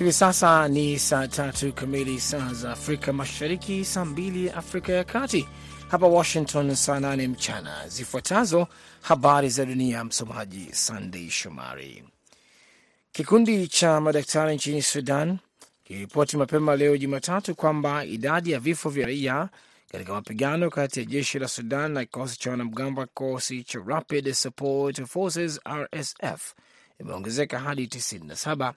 Hivi sasa ni saa tatu kamili saa za Afrika Mashariki, saa mbili Afrika ya Kati, hapa Washington saa nane mchana. Zifuatazo habari za dunia, msomaji Sandei Shomari. Kikundi cha madaktari nchini Sudan kiliripoti mapema leo Jumatatu kwamba idadi ya vifo vya raia katika mapigano kati ya jeshi la Sudan na kikosi cha wanamgambo wa kikosi cha Rapid Support Forces RSF imeongezeka hadi 97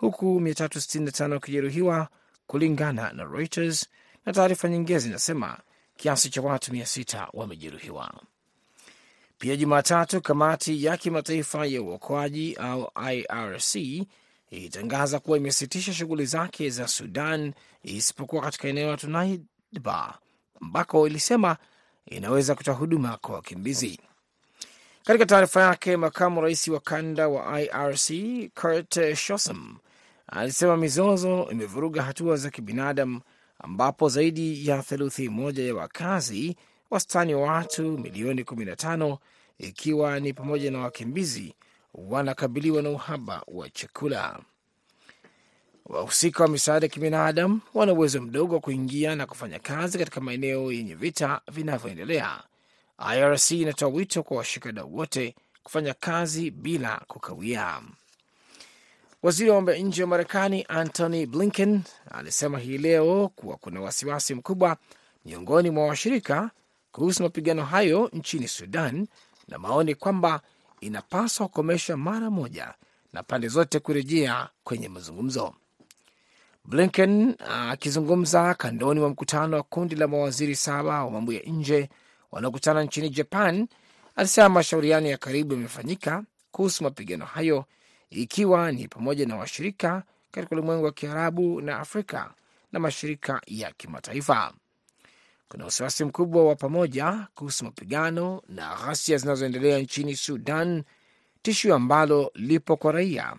huku 365 wakijeruhiwa kulingana na Reuters, na taarifa nyingine zinasema kiasi cha watu 600 wamejeruhiwa. Pia Jumatatu, kamati ya kimataifa ya uokoaji au IRC ilitangaza kuwa imesitisha shughuli zake za Sudan isipokuwa katika eneo la Tunaidba ambako ilisema inaweza kutoa huduma kwa wakimbizi. Katika taarifa yake, makamu rais wa kanda wa IRC Kurt Shosam alisema mizozo imevuruga hatua za kibinadamu ambapo zaidi ya theluthi moja ya wakazi, wastani wa watu milioni 15 ikiwa ni pamoja na wakimbizi, wanakabiliwa na uhaba wa chakula. Wahusika wa misaada ya kibinadamu wana uwezo mdogo wa kuingia na kufanya kazi katika maeneo yenye vita vinavyoendelea. IRC inatoa wito kwa washikadau wote kufanya kazi bila kukawia. Waziri wa mambo ya nje wa Marekani Antony Blinken alisema hii leo kuwa kuna wasiwasi mkubwa miongoni mwa washirika kuhusu mapigano hayo nchini Sudan na maoni kwamba inapaswa kukomeshwa mara moja na pande zote kurejea kwenye mazungumzo. Blinken akizungumza kandoni mwa mkutano wa kundi la mawaziri saba wa mambo ya nje wanaokutana nchini Japan alisema mashauriano ya karibu yamefanyika kuhusu mapigano hayo ikiwa ni pamoja na washirika katika ulimwengu wa Kiarabu na Afrika na mashirika ya kimataifa. Kuna wasiwasi mkubwa wa pamoja kuhusu mapigano na ghasia zinazoendelea nchini Sudan, tishio ambalo lipo kwa raia,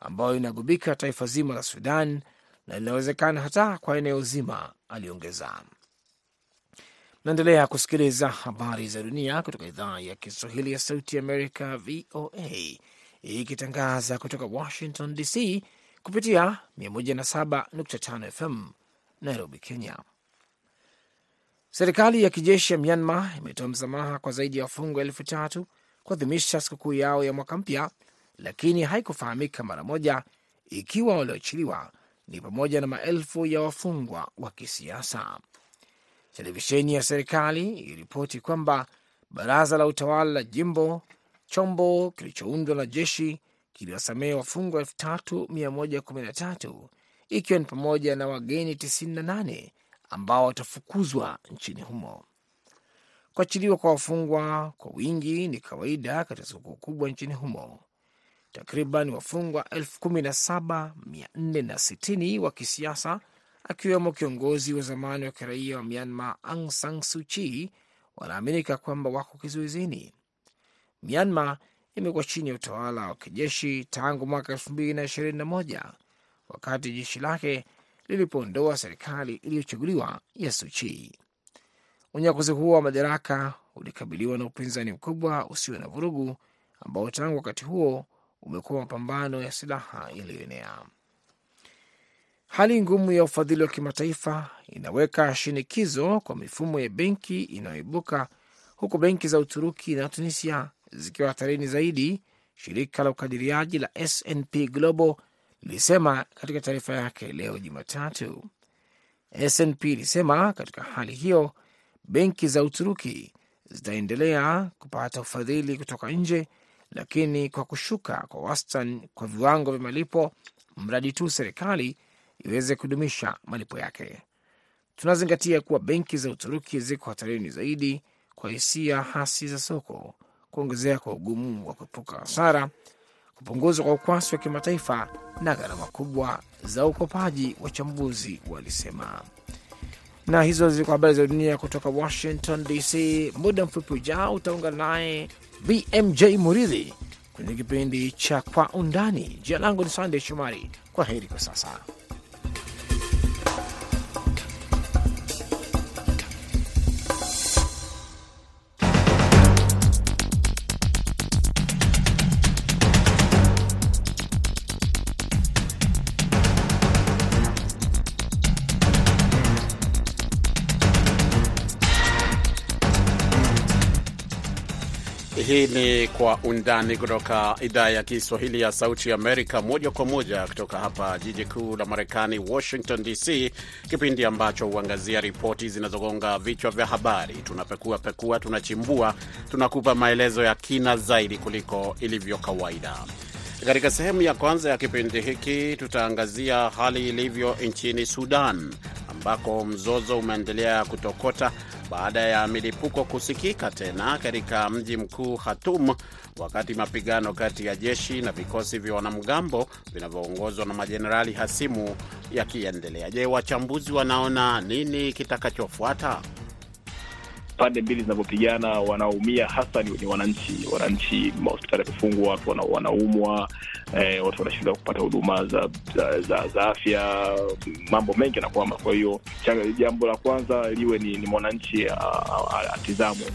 ambayo inagubika taifa zima la Sudan na linawezekana hata kwa eneo zima, aliongeza. Naendelea kusikiliza habari za dunia kutoka idhaa ya Kiswahili ya Sauti ya Amerika, VOA, ikitangaza kutoka Washington DC kupitia 107.5 FM Nairobi, Kenya. Serikali ya kijeshi ya Myanmar imetoa msamaha kwa zaidi ya wafungwa elfu tatu kuadhimisha sikukuu yao ya mwaka mpya, lakini haikufahamika mara moja ikiwa walioachiliwa ni pamoja na maelfu ya wafungwa wa kisiasa. Televisheni ya serikali iliripoti kwamba baraza la utawala la jimbo, chombo kilichoundwa na jeshi, kiliwasamehe wafungwa 3113 ikiwa ni pamoja na wageni 98 ambao watafukuzwa nchini humo. Kuachiliwa kwa wafungwa kwa wingi ni kawaida katika sikukuu kubwa nchini humo. Takriban wafungwa 17460 wa kisiasa akiwemo kiongozi wa zamani wa kiraia wa Myanmar Aung San Suu Kyi wanaaminika kwamba wako kizuizini. Myanmar imekuwa chini ya utawala wa kijeshi tangu mwaka 2021 wakati jeshi lake lilipoondoa serikali iliyochaguliwa ya Suchi. Unyakuzi huo wa madaraka ulikabiliwa na upinzani mkubwa usio na vurugu ambao tangu wakati huo umekuwa mapambano ya silaha yaliyoenea. Hali ngumu ya ufadhili wa kimataifa inaweka shinikizo kwa mifumo ya benki inayoibuka huku benki za Uturuki na Tunisia zikiwa hatarini zaidi, shirika la ukadiriaji la SNP Global lilisema katika taarifa yake leo Jumatatu. SNP ilisema katika hali hiyo benki za Uturuki zitaendelea kupata ufadhili kutoka nje, lakini kwa kushuka kwa wastani kwa viwango vya malipo, mradi tu serikali iweze kudumisha malipo yake. Tunazingatia kuwa benki za Uturuki ziko hatarini zaidi kwa hisia hasi za soko, kuongezea kwa ugumu wa kuepuka hasara, kupunguzwa kwa ukwasi wa kimataifa na gharama kubwa za ukopaji, wachambuzi walisema. Na hizo zilikuwa habari za dunia kutoka Washington DC. Muda mfupi ujao utaungana naye BMJ Muridhi kwenye kipindi cha Kwa Undani. Jina langu ni Sandey Shomari. Kwa heri kwa sasa. Hii ni Kwa Undani kutoka idhaa ya Kiswahili ya Sauti Amerika, moja kwa moja kutoka hapa jiji kuu la Marekani, Washington DC, kipindi ambacho huangazia ripoti zinazogonga vichwa vya habari. Tunapekua pekua, tunachimbua, tunakupa maelezo ya kina zaidi kuliko ilivyo kawaida. Katika sehemu ya kwanza ya kipindi hiki tutaangazia hali ilivyo nchini Sudan ambako mzozo umeendelea kutokota baada ya milipuko kusikika tena katika mji mkuu Khartoum, wakati mapigano kati ya jeshi na vikosi vya wanamgambo vinavyoongozwa na majenerali hasimu yakiendelea. Je, wachambuzi wanaona nini kitakachofuata? Pande mbili zinavyopigana wanaumia hasa ni, ni wananchi. Wananchi, mahospitali yamefungwa, watu wana, wanaumwa eh, watu wanashindwa kupata huduma za, za, za, za afya, mambo mengi yanakwama. Kwa hiyo jambo la kwanza liwe ni, ni mwananchi atizamwe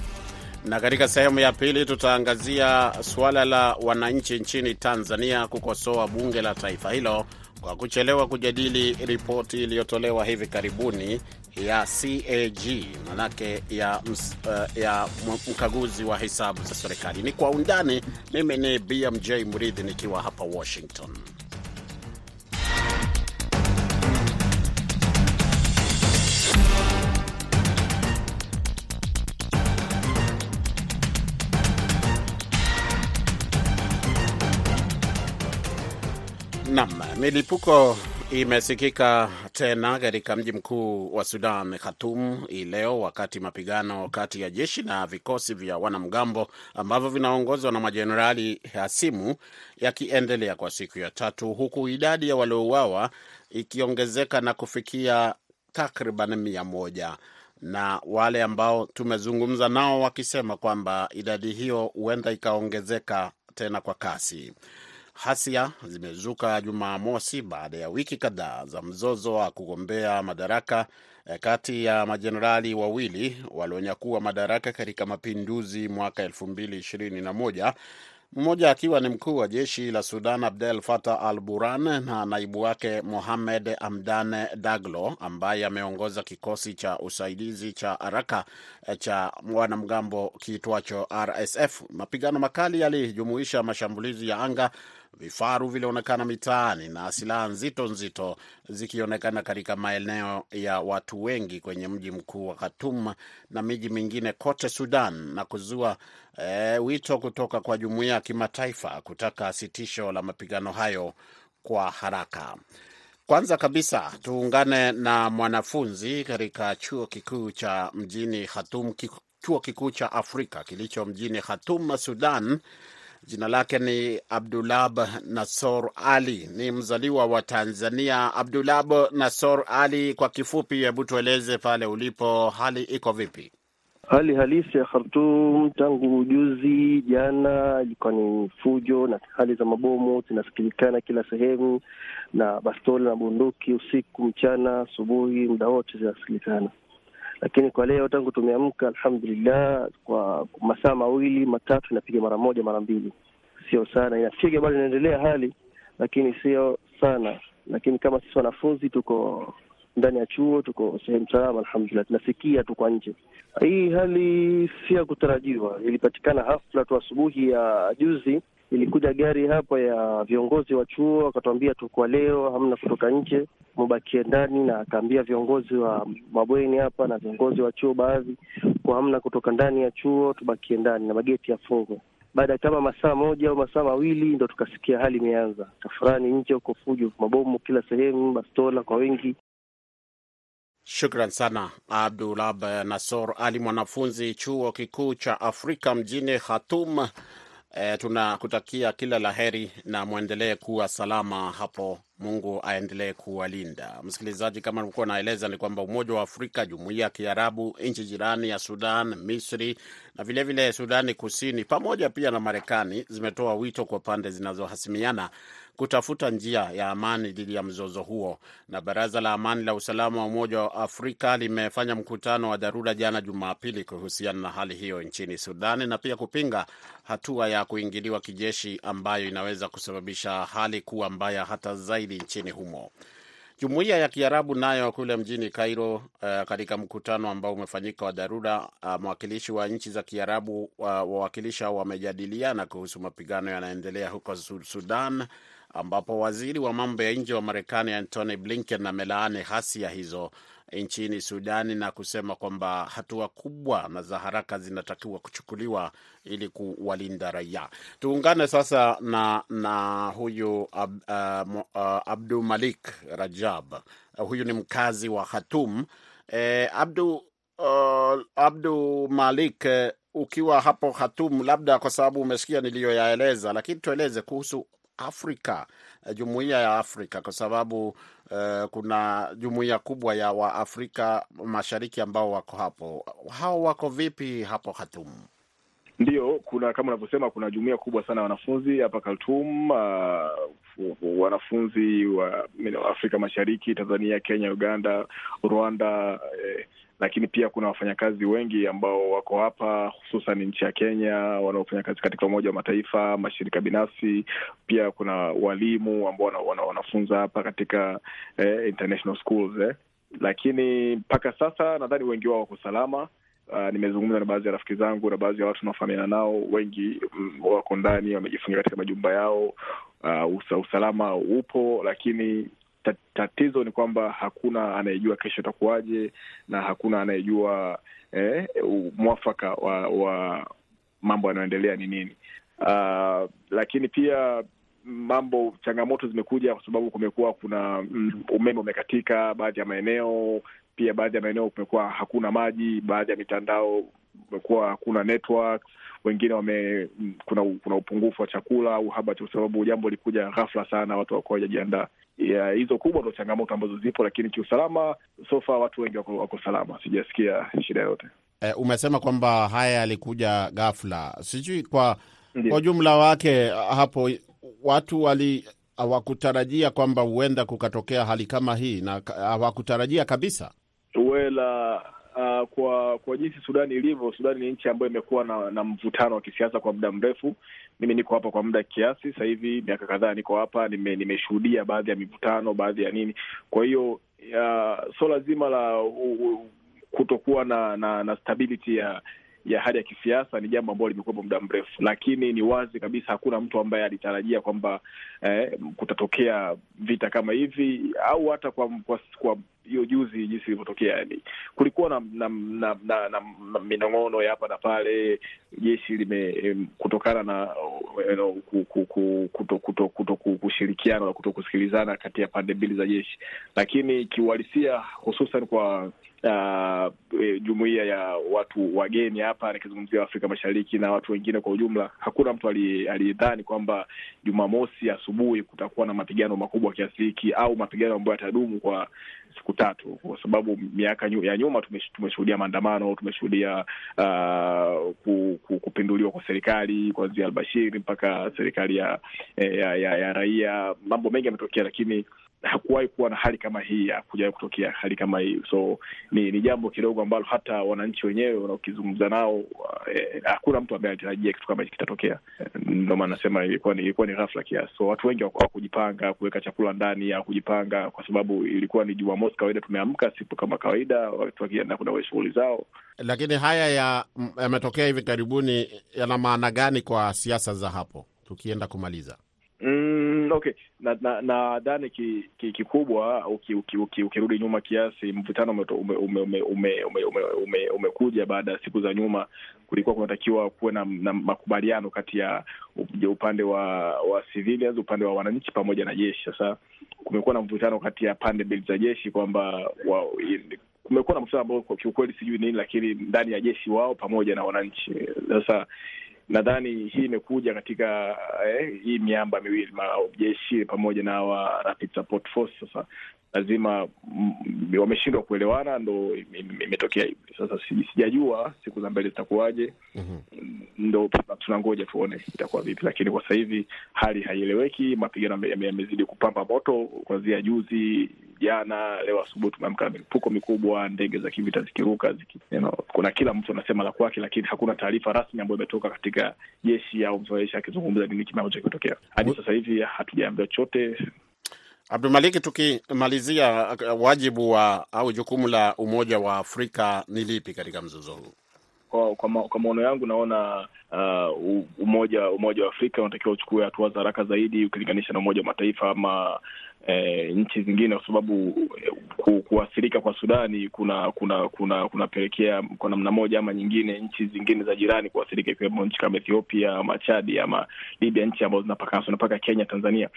na katika sehemu ya pili tutaangazia suala la wananchi nchini Tanzania kukosoa bunge la taifa hilo kwa kuchelewa kujadili ripoti iliyotolewa hivi karibuni ya CAG manake ya, uh, ya mkaguzi wa hesabu za serikali. Ni kwa undani. Mimi ni BMJ Mridhi nikiwa hapa Washington. Nam, milipuko imesikika tena katika mji mkuu wa Sudan, Khartoum, hii leo, wakati mapigano kati ya jeshi na vikosi vya wanamgambo ambavyo vinaongozwa na majenerali hasimu yakiendelea kwa siku ya tatu, huku idadi ya waliouawa ikiongezeka na kufikia takriban mia moja na wale ambao tumezungumza nao wakisema kwamba idadi hiyo huenda ikaongezeka tena kwa kasi. Hasia zimezuka Jumamosi baada ya wiki kadhaa za mzozo wa kugombea madaraka kati ya majenerali wawili walionyakua madaraka katika mapinduzi mwaka elfu mbili ishirini na moja mmoja akiwa ni mkuu wa jeshi la Sudan Abdel Fattah al Burhan na naibu wake Mohamed Hamdan Daglo ambaye ameongoza kikosi cha usaidizi cha haraka cha wanamgambo kiitwacho RSF. Mapigano makali yalijumuisha mashambulizi ya anga, vifaru vilionekana mitaani na silaha nzito nzito zikionekana katika maeneo ya watu wengi kwenye mji mkuu wa Khartoum na miji mingine kote Sudan na kuzua e, wito kutoka kwa jumuiya ya kimataifa kutaka sitisho la mapigano hayo kwa haraka. Kwanza kabisa tuungane na mwanafunzi katika chuo kikuu cha mjini Khartoum, chuo kikuu cha Afrika kilicho mjini Khartoum, Sudan. Jina lake ni Abdulab Nasor Ali, ni mzaliwa wa Tanzania. Abdulab Nasor Ali, kwa kifupi, hebu tueleze pale ulipo, hali iko vipi? Hali halisi ya Khartoum tangu juzi jana ilikuwa ni fujo na hali za mabomu zinasikilikana kila sehemu, na bastola na bunduki usiku, mchana, asubuhi, muda wote zinasikilikana. Lakini kwa leo tangu tumeamka, alhamdulillah, kwa masaa mawili matatu inapiga mara moja mara mbili, sio sana, inapiga bado inaendelea hali, lakini sio sana. Lakini kama sisi wanafunzi tuko ndani ya chuo tuko sehemu salama, alhamdulillah, tunasikia tu kwa nje. Hii hali si ya kutarajiwa, ilipatikana hafla tu asubuhi ya juzi. Ilikuja gari hapa ya viongozi wa chuo, akatuambia tu kwa leo hamna kutoka nje, mubakie ndani, na akaambia viongozi wa mabweni hapa na viongozi wa chuo baadhi kwa hamna kutoka ndani ya chuo, tubakie ndani na mageti yafungwe. Baada ya kama masaa moja au masaa mawili ndo tukasikia hali imeanza tafurani nje huko, fujo, mabomu kila sehemu, bastola kwa wengi. Shukran sana Abdulab Nasor Ali, mwanafunzi chuo kikuu cha Afrika mjini Khartoum. E, tunakutakia kila la heri na mwendelee kuwa salama hapo. Mungu aendelee kuwalinda. Msikilizaji, kama nilikuwa naeleza ni kwamba Umoja wa Afrika, Jumuiya ya Kiarabu, nchi jirani ya Sudan, Misri na vilevile vile Sudani Kusini pamoja pia na Marekani zimetoa wito kwa pande zinazohasimiana kutafuta njia ya amani dhidi ya mzozo huo. Na Baraza la Amani la Usalama wa Umoja wa Afrika limefanya mkutano wa dharura jana Jumapili kuhusiana na hali hiyo nchini Sudani na pia kupinga hatua ya kuingiliwa kijeshi ambayo inaweza kusababisha hali kuwa mbaya hata zaidi nchini humo. Jumuiya ya Kiarabu nayo kule mjini Cairo, uh, katika mkutano ambao umefanyika wa dharura, uh, mwakilishi wa nchi za Kiarabu wawakilishi hao wamejadiliana kuhusu mapigano yanaendelea huko Sudan, ambapo waziri wa mambo ya nje wa Marekani Antony Blinken amelaani ghasia hizo nchini Sudani na kusema kwamba hatua kubwa na za haraka zinatakiwa kuchukuliwa ili kuwalinda raia. Tuungane sasa na, na huyu ab, uh, uh, Abdu Malik Rajab. Uh, huyu ni mkazi wa Khatum. Eh, Abdu, uh, Abdu Malik, uh, ukiwa hapo Khatum, labda kwa sababu umesikia niliyoyaeleza, lakini tueleze kuhusu Afrika, jumuiya ya Afrika kwa sababu uh, kuna jumuiya kubwa ya Waafrika Mashariki ambao wako hapo. Hao wako vipi hapo Khartoum? Ndiyo, kuna kama unavyosema, kuna jumuiya kubwa sana ya wanafunzi hapa Khartoum. Uh, wanafunzi wa Afrika Mashariki, Tanzania, Kenya, Uganda, Rwanda eh, lakini pia kuna wafanyakazi wengi ambao wako hapa hususan nchi ya Kenya wanaofanya kazi katika Umoja wa Mataifa, mashirika binafsi. Pia kuna walimu ambao wana, wana, wanafunza hapa katika eh, international schools eh. Lakini mpaka sasa nadhani wengi wao wako salama. Uh, nimezungumza na baadhi ya rafiki zangu na baadhi ya watu wanaofahamiana nao, wengi mm, wako ndani wamejifungia katika majumba yao. Uh, usalama upo, lakini tatizo ni kwamba hakuna anayejua kesho itakuwaje na hakuna anayejua eh, mwafaka wa, wa mambo yanayoendelea ni nini. Uh, lakini pia mambo changamoto zimekuja kwa sababu kumekuwa kuna mm, umeme umekatika baadhi ya maeneo, pia baadhi ya maeneo kumekuwa hakuna maji, baadhi ya mitandao kumekuwa hakuna network wengine wame kuna kuna upungufu wa chakula, uhaba, kwa sababu jambo likuja ghafla sana, watu wakuwa hawajajiandaa. Hizo kubwa ndo changamoto ambazo zipo, lakini kiusalama, so far watu wengi wako, wako salama, sijasikia shida yoyote. Eh, umesema kwamba haya yalikuja ghafla, sijui kwa kwa ujumla wake hapo watu wali hawakutarajia kwamba huenda kukatokea hali kama hii na hawakutarajia kabisa wela Uh, kwa kwa jinsi Sudani ilivyo, Sudani ni nchi ambayo imekuwa na, na mvutano wa kisiasa kwa muda mrefu. Mimi niko hapa kwa muda kiasi sasa hivi, miaka kadhaa niko hapa, nimeshuhudia nime baadhi ya mivutano, baadhi ya nini. Kwa hiyo suala zima la uh, uh, kutokuwa na, na na stability ya ya hali ya kisiasa ni jambo ambalo limekuwepo muda mrefu, lakini ni wazi kabisa hakuna mtu ambaye alitarajia kwamba eh, kutatokea vita kama hivi au hata kwa kwa, kwa hiyo juzi jinsi ilivyotokea. Yani kulikuwa na na, na, na, na, minong'ono ya hapa na pale, jeshi lime kutokana na kushirikiana na kuto kusikilizana kati ya pande mbili za jeshi, lakini kiuhalisia hususan kwa uh, jumuiya ya watu wageni hapa, nikizungumzia Afrika Mashariki na watu wengine kwa ujumla, hakuna mtu aliyedhani kwamba Jumamosi asubuhi kutakuwa na mapigano makubwa kiasi hiki au mapigano ambayo yatadumu kwa siku tatu, kwa sababu miaka ya nyuma tumeshuhudia maandamano, tumeshuhudia uh, ku, ku, kupinduliwa kwa serikali kuanzia Albashiri mpaka serikali ya, ya, ya, ya raia. Mambo mengi yametokea, lakini hakuwahi kuwa na hali kama hii, hakujawahi kutokea hali kama hii. So ni ni jambo kidogo ambalo hata wananchi wenyewe wanaokizungumza nao eh, hakuna mtu ambaye alitarajia kitu kama hiki kitatokea. Ndio maana nasema ilikuwa ni ilikuwa ni ghafla kiasi. So watu wengi hawakujipanga kuweka chakula ndani, hawakujipanga kwa sababu ilikuwa ni Jumamosi kawaida, tumeamka siku kama kawaida, watu wakienda kuna shughuli zao. Lakini haya yametokea hivi karibuni, yana maana gani kwa siasa za hapo, tukienda kumaliza? Mm, okay, nadhani na, na kikubwa ki, ukirudi uki, uki, uki nyuma kiasi, mvutano umekuja ume, ume, ume, ume, ume, ume baada ya siku za nyuma. Kulikuwa kunatakiwa kuwe na, na makubaliano kati ya upande wa wa civilians, upande wa wananchi pamoja na jeshi. Sasa kumekuwa na mvutano kati ya pande mbili za jeshi kwamba kumekuwa na mvutano ambao kiukweli sijui nini, lakini ndani ya jeshi wao pamoja na wananchi sasa nadhani hii imekuja katika eh, hii miamba miwili majeshi pamoja na wa Rapid Support Force. Sasa lazima wameshindwa kuelewana, ndo imetokea hivi. Sasa sijajua siku za mbele zitakuwaje. mm -hmm. Ndo tunangoja tuone itakuwa vipi, lakini kwa sasa hivi hali haieleweki. Mapigano yamezidi kupamba moto kuanzia juzi, jana, leo asubuhi tumeamka na milipuko mikubwa, ndege za kivita zikiruka ziki, you know, kuna kila mtu anasema la kwake, lakini hakuna taarifa rasmi ambayo imetoka katika jeshi au mzoeshi akizungumza nini kime ambacho kimetokea hadi sasa hivi hatujaambia chochote. Abdulmaliki, tukimalizia, wajibu wa au jukumu la Umoja wa Afrika ni lipi katika mzozo huu? Kwa, kwa, kwa maono yangu naona uh, umoja umoja wa Afrika unatakiwa uchukue hatua za haraka zaidi ukilinganisha na Umoja wa Mataifa ama eh, nchi zingine, kwa sababu ku, kuathirika kwa Sudani kuna kuna kuna kunapelekea kwa namna moja ama nyingine nchi zingine za jirani kuathirika, ikiwemo nchi kama Ethiopia ama Chadi ama Libya, nchi ambazo zinapakana mpaka Kenya, Tanzania.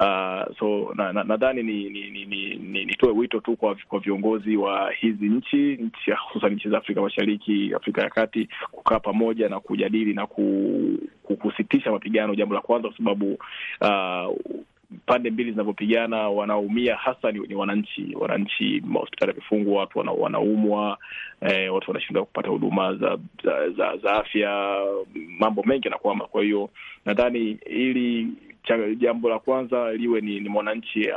Uh, so nadhani na, na nitoe ni, ni, ni wito tu kwa, kwa viongozi wa hizi nchi nchi hususan nchi za Afrika Mashariki, Afrika ya Kati kukaa pamoja na kujadili na kusitisha mapigano, jambo la kwanza, kwa sababu uh, pande mbili zinavyopigana wanaumia hasa ni, ni wananchi. Wananchi, mahospitali yamefungwa, watu wana, wanaumwa eh, watu wanashindwa kupata huduma za za, za za afya, mambo mengi yanakwama. Kwa hiyo nadhani ili jambo la kwanza liwe ni, ni mwananchi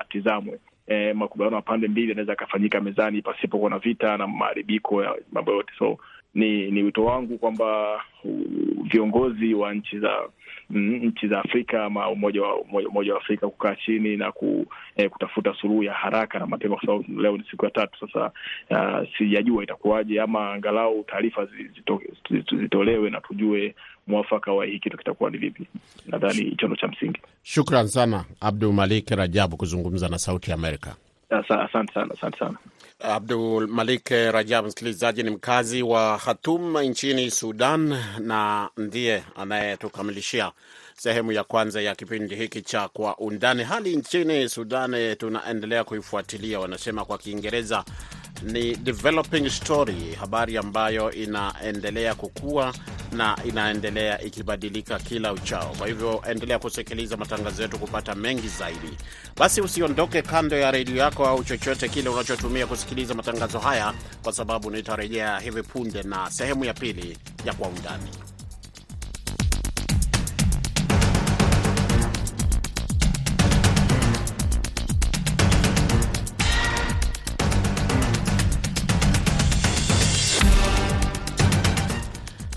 atizamwe. E, makubaliano ya pande mbili yanaweza akafanyika mezani pasipokuwa na vita na maharibiko ya mambo yote. So ni ni wito wangu kwamba viongozi wa nchi za nchi za Afrika ama umoja wa umoja wa Afrika kukaa chini na ku, eh, kutafuta suluhu ya haraka na mapema, kwa sababu leo ni siku ya tatu sasa. Uh, sijajua itakuwaje, ama angalau taarifa zito, zito, zitolewe na tujue mwafaka wa hii kitu kitakuwa ni vipi. Nadhani hicho ndo cha msingi. Shukran sana Abdul Malik Rajabu kuzungumza na Sauti ya Amerika. Asante sana, asante sana. Abdul Malik Rajab, msikilizaji, ni mkazi wa Khartoum nchini Sudan na ndiye anayetukamilishia sehemu ya kwanza ya kipindi hiki cha Kwa Undani. Hali nchini Sudan tunaendelea kuifuatilia, wanasema kwa Kiingereza ni developing story, habari ambayo inaendelea kukua na inaendelea ikibadilika kila uchao. Kwa hivyo endelea kusikiliza matangazo yetu kupata mengi zaidi. Basi usiondoke kando ya redio yako au chochote kile unachotumia kusikiliza matangazo haya, kwa sababu nitarejea hivi punde na sehemu ya pili ya Kwa Undani.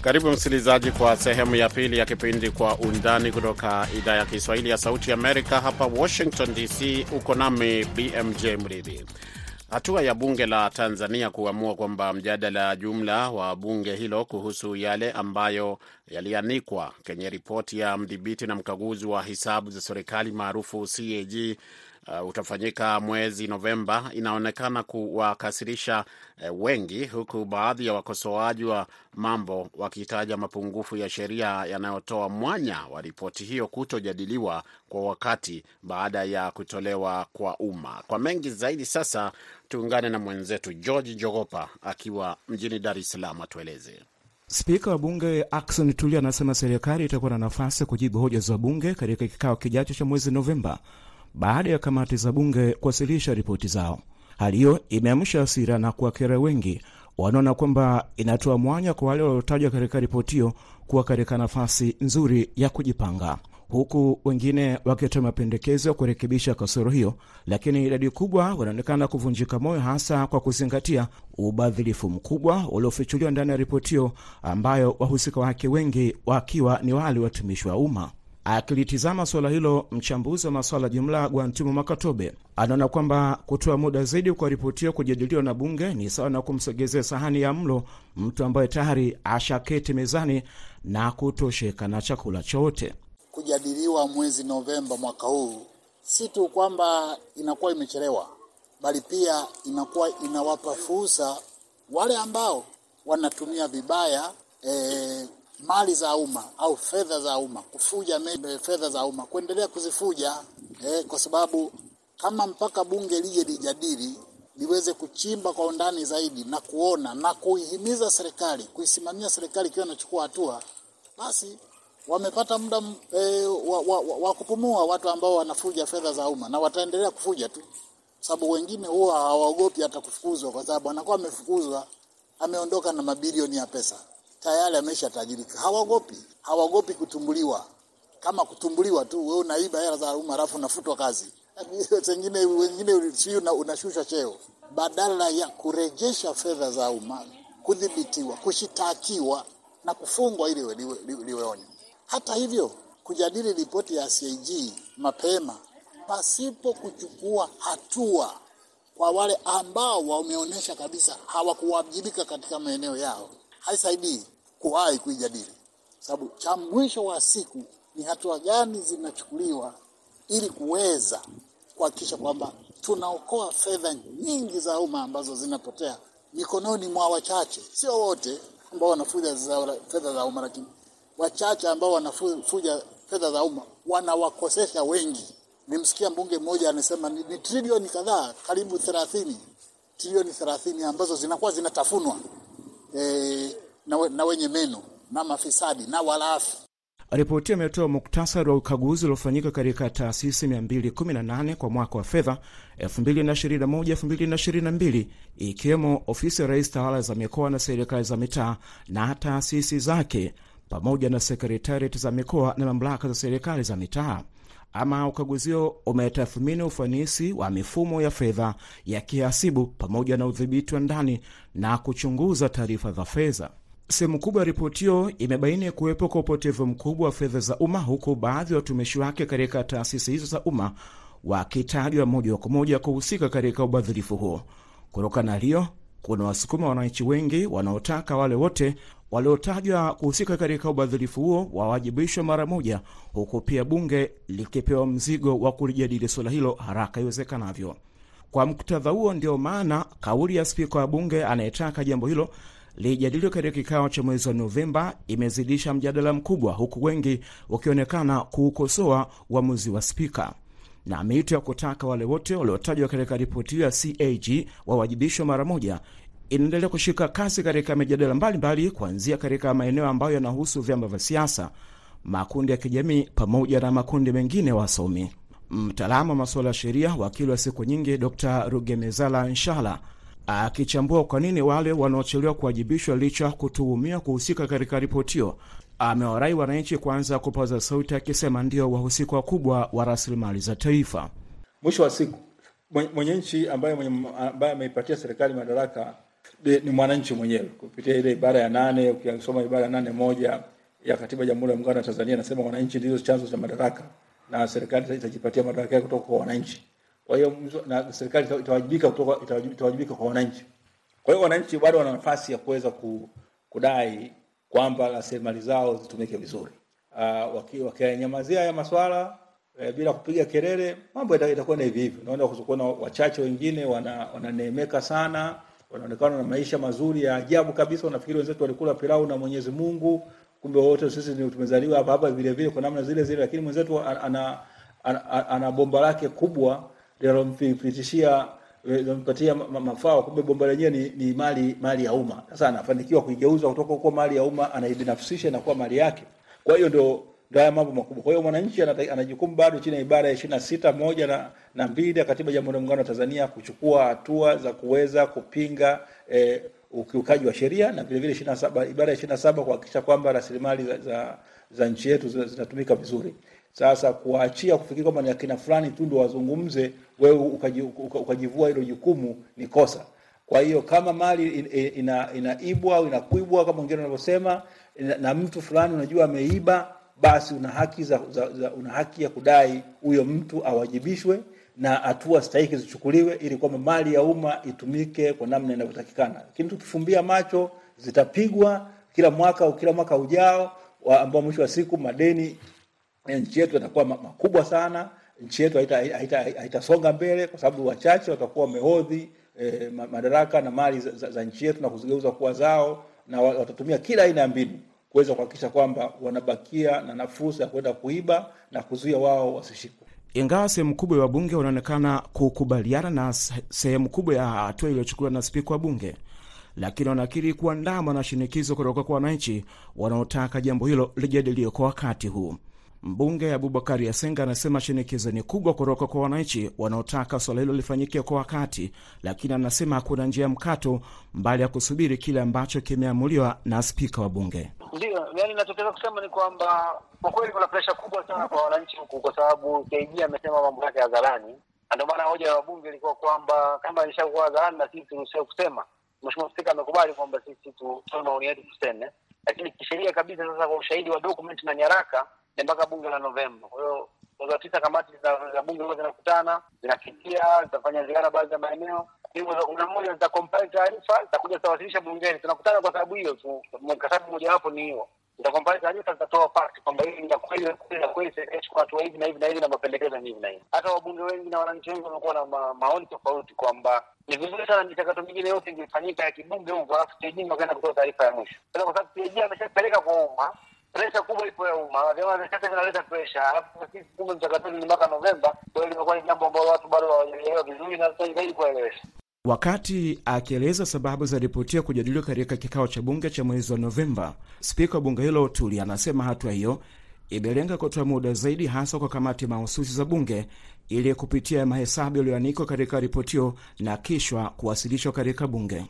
Karibu msikilizaji, kwa sehemu ya pili ya kipindi Kwa Undani kutoka idhaa ya Kiswahili ya Sauti Amerika hapa Washington DC. Uko nami BMJ Mridhi. Hatua ya bunge la Tanzania kuamua kwamba mjadala jumla wa bunge hilo kuhusu yale ambayo yalianikwa kwenye ripoti ya mdhibiti na mkaguzi wa hisabu za serikali maarufu CAG Uh, utafanyika mwezi Novemba inaonekana kuwakasirisha uh, wengi, huku baadhi ya wakosoaji wa mambo wakitaja mapungufu ya sheria yanayotoa mwanya wa ripoti hiyo kutojadiliwa kwa wakati baada ya kutolewa kwa umma. Kwa mengi zaidi, sasa tuungane na mwenzetu George Jogopa akiwa mjini Dar es Salaam atueleze. Spika wa bunge Akson Tulia anasema serikali itakuwa na nafasi ya kujibu hoja za bunge katika kikao kijacho cha mwezi Novemba baada ya kamati za bunge kuwasilisha ripoti zao. Hali hiyo imeamsha hasira na kuwakera wengi wanaona kwamba inatoa mwanya kwa wale waliotajwa katika ripoti hiyo kuwa katika nafasi nzuri ya kujipanga, huku wengine wakitoa mapendekezo ya kurekebisha kasoro hiyo, lakini idadi kubwa wanaonekana kuvunjika moyo, hasa kwa kuzingatia ubadhilifu mkubwa uliofichuliwa ndani ya ripoti hiyo, ambayo wahusika wake wengi wakiwa ni wale watumishi wa umma. Akilitizama suala hilo, mchambuzi wa masuala jumla Gwantumu Makatobe anaona kwamba kutoa muda zaidi kwa ripoti hiyo kujadiliwa na bunge ni sawa na kumsogezea sahani ya mlo mtu ambaye tayari ashaketi mezani na kutosheka na chakula chote. Kujadiliwa mwezi Novemba mwaka huu, si tu kwamba inakuwa imechelewa, bali pia inakuwa inawapa fursa wale ambao wanatumia vibaya eh, mali za umma au fedha za umma, kufuja fedha za umma, kuendelea kuzifuja eh, kwa sababu kama mpaka bunge lije lijadili liweze kuchimba kwa undani zaidi na kuona na kuihimiza serikali, kuisimamia serikali ikiwa inachukua hatua, basi wamepata muda e, wa, wa, wa, wa kupumua watu ambao wanafuja fedha za umma, na wataendelea kufuja tu, sababu wengine huwa hawaogopi hata kufukuzwa, kwa sababu anakuwa amefukuzwa, ameondoka na mabilioni ya pesa tayari amesha tajirika. hawagopi hawagopi kutumbuliwa. Kama kutumbuliwa tu, wewe unaiba hela za umma alafu unafutwa kazi, wengine wengine si unashushwa cheo. Badala ya kurejesha fedha za umma, kudhibitiwa, kushitakiwa na kufungwa ili liwe. Hata hivyo, kujadili ripoti ya CAG mapema pasipo kuchukua hatua kwa wale ambao wameonyesha kabisa hawakuwajibika katika maeneo yao, haisaidii kuwahi kuijadili, sababu cha mwisho wa siku ni hatua gani zinachukuliwa ili kuweza kuhakikisha kwamba tunaokoa fedha nyingi za umma ambazo zinapotea mikononi mwa wachache, sio wote ambao wanafuja fedha za umma, lakini wachache ambao wanafuja fedha za umma wanawakosesha wengi. Nimsikia mbunge mmoja anasema ni, ni trilioni kadhaa, karibu thelathini, trilioni thelathini ambazo zinakuwa zinatafunwa. E, na, na wenye meno na mafisadi na walafi. Ripoti hiyo imetoa muktasari wa ukaguzi uliofanyika katika taasisi 218 kwa mwaka wa fedha 2021-2022 ikiwemo ofisi ya rais, tawala za mikoa na serikali za mitaa na taasisi zake, pamoja na sekretariati za mikoa na mamlaka za serikali za mitaa. Ama ukaguzi huo umetathmini ufanisi wa mifumo ya fedha ya kihasibu pamoja na udhibiti wa ndani na kuchunguza taarifa za fedha. Sehemu kubwa ya ripoti hiyo imebaini kuwepo kwa upotevu mkubwa wa fedha za umma, huku baadhi ya watumishi wake katika taasisi hizo za umma wakitajwa moja kwa moja kuhusika katika ubadhirifu huo. Kutokana na hiyo, kuna wasukuma wananchi wengi wanaotaka wale wote waliotajwa kuhusika katika ubadhirifu huo wawajibishwe mara moja, huku pia bunge likipewa mzigo wa kulijadili suala hilo haraka iwezekanavyo. Kwa muktadha huo, ndio maana kauli ya spika wa bunge anayetaka jambo hilo lijadiliwe katika kikao cha mwezi wa Novemba imezidisha mjadala mkubwa, huku wengi wakionekana kuukosoa uamuzi wa spika na miito ya kutaka wale wote waliotajwa katika ripoti hiyo ya CAG wawajibishwe mara moja inaendelea kushika kasi katika mijadala mbalimbali, kuanzia katika maeneo ambayo yanahusu vyama vya siasa, makundi ya kijamii, pamoja na makundi mengine wasomi. Mtaalamu wa masuala ya sheria, wakili wa siku nyingi, Dr Rugemezala Nshala akichambua kwa nini wale wanaochelewa kuwajibishwa licha kutuhumiwa kuhusika katika ripoti hiyo, amewarai wananchi kuanza kupaza sauti, akisema ndio wahusika wakubwa wa rasilimali za taifa. Mwisho wa siku mwenye nchi ambaye ameipatia serikali madaraka ni ni mwananchi mwenyewe kupitia ile ibara ya nane. Ukisoma ibara ya nane moja ya katiba ya Jamhuri ya Muungano wa Tanzania inasema wananchi ndizo chanzo cha madaraka na serikali itajipatia madaraka yake kutoka kwa wananchi. Kwa hiyo na serikali ita- itawajibika kutoka itawajibika kwa wananchi. Kwa hiyo wananchi bado wana nafasi ya kuweza ku, kudai kwamba rasilimali zao zitumike vizuri. Uh, waki- wakiyanyamazia haya maswala e, bila kupiga kelele, mambo itakwenda hivi hivi. Unaona kuna wachache wengine wana- wananeemeka sana, wanaonekana na maisha mazuri ya ajabu kabisa. Wanafikiri wenzetu walikula pilau na Mwenyezi Mungu, kumbe wote sisi ni tumezaliwa hapa hapa vile vile kwa namna zile zile, lakini mwenzetu ana, ana, ana, ana, ana bomba lake kubwa linalompitishia linampatia ma- ma- mafao, kumbe bomba lenyewe ni, ni mali mali ya umma. Sasa anafanikiwa kuigeuza kutoka kuwa mali ya umma, anaibinafsisha na kuwa mali yake. Kwa hiyo ndio ndio haya mambo makubwa. Kwa hiyo mwananchi anajukumu ana jukumu bado chini ya ibara ya ishirini na sita moja na, na mbili ya katiba ya Jamhuri ya Muungano wa Tanzania kuchukua hatua za kuweza kupinga eh, ukiukaji wa sheria na vile vile 27 ibara ya ishirini na saba kuhakikisha kwamba rasilimali za, za, za nchi yetu zinatumika vizuri. Sasa kuwaachia kufikiri kwamba ni akina fulani tu ndio wazungumze, wewe ukaji- ukajivua hilo jukumu ni kosa. Kwa hiyo kama mali in- in- ina, inaibwa au inakuibwa kama wengine wanavyosema na mtu fulani unajua ameiba, basi una haki za, za, za, una haki ya kudai huyo mtu awajibishwe na hatua stahiki zichukuliwe ili kwamba mali ya umma itumike kwa namna inavyotakikana. Lakini tukifumbia macho, zitapigwa kila mwaka au kila mwaka ujao, ambao mwisho wa siku madeni nchi yetu yatakuwa makubwa sana. Nchi yetu haitasonga haita, haita haita mbele kwa sababu wachache watakuwa wamehodhi eh, madaraka na mali za, za, za nchi yetu na kuzigeuza kuwa zao, na watatumia kila aina ya mbinu kuweza kuhakikisha kwamba wanabakia na na ya kwenda kuiba na kuzuia wao wasishikwe. Ingawa sehemu kubwa ya wabunge wanaonekana kukubaliana na sehemu kubwa ya hatua iliyochukuliwa na spika wa bunge, lakini wanakiri kuandamwa na shinikizo kutoka kwa wananchi wanaotaka jambo hilo lijadiliwe kwa wakati huu. Mbunge Abubakar Yasenga anasema shinikizo ni kubwa kutoka kwa wananchi wanaotaka swala hilo lifanyike kwa wakati, lakini anasema hakuna njia mkato mbali ya kusubiri kile ambacho kimeamuliwa na spika wa bunge. Ndio, yani nachotaka kusema ni kwamba kwa kweli kuna presha kubwa sana kwa wananchi huku, kwa sababu KG amesema mambo yake hadharani, na ndio maana hoja ya wabunge ilikuwa kwamba kama ilishakuwa hadharani na sisi turuhusiwe kusema. Mheshimiwa Spika amekubali kwamba sisi tutoe maoni yetu tuseme, lakini kisheria kabisa, sasa kwa ushahidi wa dokumenti na nyaraka ni mpaka bunge la Novemba. Kwa hiyo mwezi wa tisa kamati za bunge huwa zinakutana zinapitia, zitafanya ziara baadhi ya maeneo wa kumi na moja zitakompile taarifa zitakuja zitawasilisha bungeni. Tunakutana kwa sababu hiyo tu, kwa sababu mojawapo ni hiyo zitakompile taarifa zitatoa fact kwamba hili ni la kweli la kweli, serikali hatua hivi na hivi na hivi na mapendekezo ni hivi na hivi. Hata wabunge wengi na wananchi wengi wamekuwa na ma, maoni tofauti kwamba ni vizuri sana michakato mingine yote ingefanyika ya kibunge huko, alafu TJ wakaenda kutoa taarifa ya mwisho, kwa sababu TJ ameshapeleka kwa umma presha kubwa ipo ya umma, vyama vya siasa vinaleta presha, alafu sisi kumbe mchakatoni ni mpaka Novemba. Kwa hiyo limekuwa ni jambo ambalo watu bado hawajalielewa vizuri na zaidi kuwaelewesha. Wakati akieleza sababu za ripoti ya kujadiliwa katika kikao cha bunge cha mwezi wa Novemba, spika wa bunge hilo Tuli anasema hatua hiyo imelenga kutoa muda zaidi, hasa kwa kamati mahususi za bunge ili kupitia mahesabu yaliyoanikwa katika ripoti hiyo na kishwa kuwasilishwa katika bunge.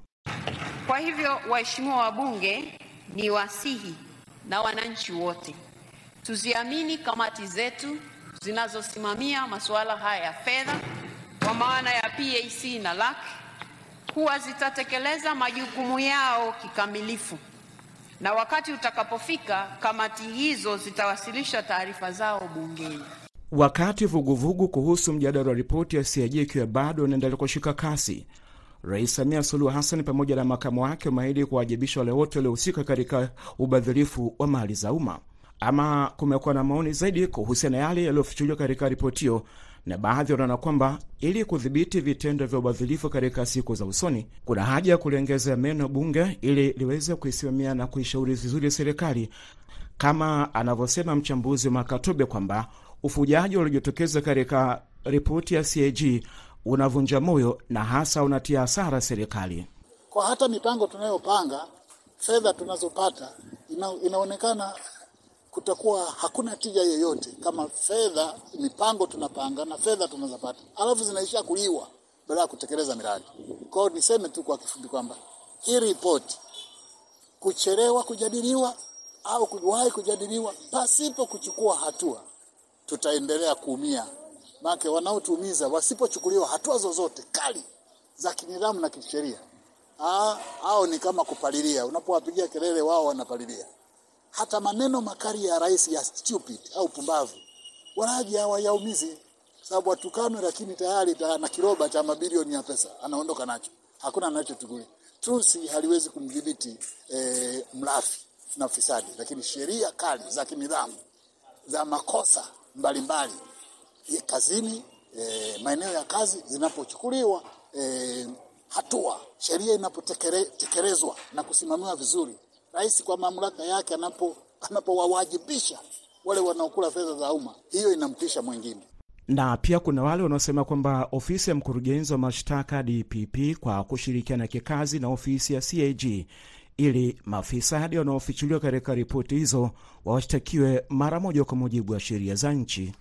Kwa hivyo, waheshimiwa wabunge, ni wasihi na wananchi wote tuziamini kamati zetu zinazosimamia masuala haya ya fedha kwa maana ya PAC na LAC kuwa zitatekeleza majukumu yao kikamilifu, na wakati utakapofika kamati hizo zitawasilisha taarifa zao bungeni. Wakati vuguvugu kuhusu mjadala wa ripoti ya CAG ikiwa bado unaendelea kushika kasi, Rais Samia Suluhu Hassan pamoja na makamu wake wameahidi kuwajibisha wale wote waliohusika katika ubadhirifu wa mali za umma. Ama kumekuwa na maoni zaidi kuhusiana na yale yaliyofichuliwa katika ripoti hiyo, na baadhi wanaona kwamba ili kudhibiti vitendo vya ubadhirifu katika siku za usoni, kuna haja ya kuliongezea meno bunge ili liweze kuisimamia na kuishauri vizuri serikali, kama anavyosema mchambuzi wa Makatobe kwamba ufujaji uliojitokeza katika ripoti ya CAG unavunja moyo na hasa unatia hasara serikali. Kwa hata mipango tunayopanga, fedha tunazopata ina, inaonekana kutakuwa hakuna tija yoyote kama fedha, mipango tunapanga na fedha tunazopata alafu zinaishia kuliwa badala ya kutekeleza miradi. Kwa hiyo niseme tu kwa kifupi kwamba hii ripoti kuchelewa kujadiliwa au kuwahi kujadiliwa pasipo kuchukua hatua, tutaendelea kuumia maana wanaotuumiza wasipochukuliwa hatua zozote kali za kinidhamu na kisheria, hao ni kama kupalilia. Unapowapigia kelele, wao wanapalilia. Hata maneno makali ya rais ya stupid au pumbavu, walaji hawayaumizi, sababu watukanwe, lakini tayari na kiroba cha mabilioni ya pesa anaondoka nacho, hakuna anachochukulia. Tusi haliwezi kumdhibiti e, mlafi na fisadi, lakini sheria kali za kinidhamu za makosa mbalimbali mbali kazini e, maeneo ya kazi zinapochukuliwa e, hatua, sheria inapotekelezwa na kusimamiwa vizuri, rais kwa mamlaka yake anapo anapowawajibisha wale wanaokula fedha za umma, hiyo inamtisha mwingine. Na pia kuna wale wanaosema kwamba ofisi ya mkurugenzi wa mashtaka DPP kwa kushirikiana kikazi na ofisi ya CAG ili mafisadi wanaofichuliwa katika ripoti hizo washtakiwe mara moja kwa mujibu wa sheria za nchi.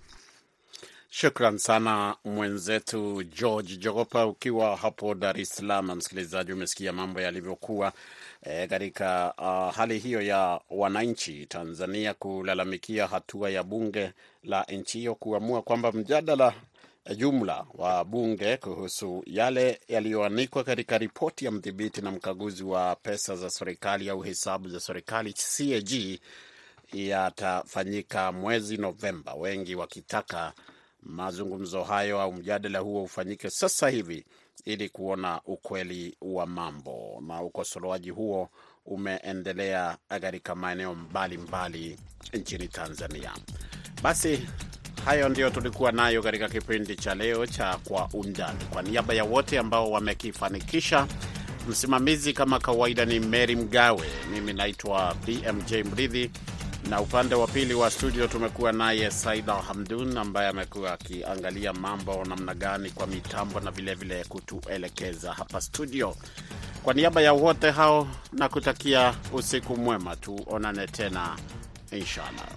Shukran sana mwenzetu George Jogopa, ukiwa hapo Dar es Salaam. Msikilizaji, umesikia mambo yalivyokuwa e, katika uh, hali hiyo ya wananchi Tanzania kulalamikia hatua ya bunge la nchi hiyo kuamua kwamba mjadala jumla wa bunge kuhusu yale yaliyoanikwa katika ripoti ya mdhibiti na mkaguzi wa pesa za serikali au hesabu za serikali CAG yatafanyika mwezi Novemba, wengi wakitaka mazungumzo hayo au mjadala huo ufanyike sasa hivi ili kuona ukweli wa mambo. Na ukosolewaji huo umeendelea katika maeneo mbalimbali nchini Tanzania. Basi hayo ndiyo tulikuwa nayo katika kipindi cha leo cha Kwa Undani. Kwa niaba ya wote ambao wamekifanikisha, msimamizi kama kawaida ni Mary Mgawe, mimi naitwa BMJ Mridhi na upande wa pili wa studio tumekuwa naye Saida Hamdun ambaye amekuwa akiangalia mambo namna gani kwa mitambo na vilevile kutuelekeza hapa studio. Kwa niaba ya wote hao na kutakia usiku mwema, tuonane tena inshallah.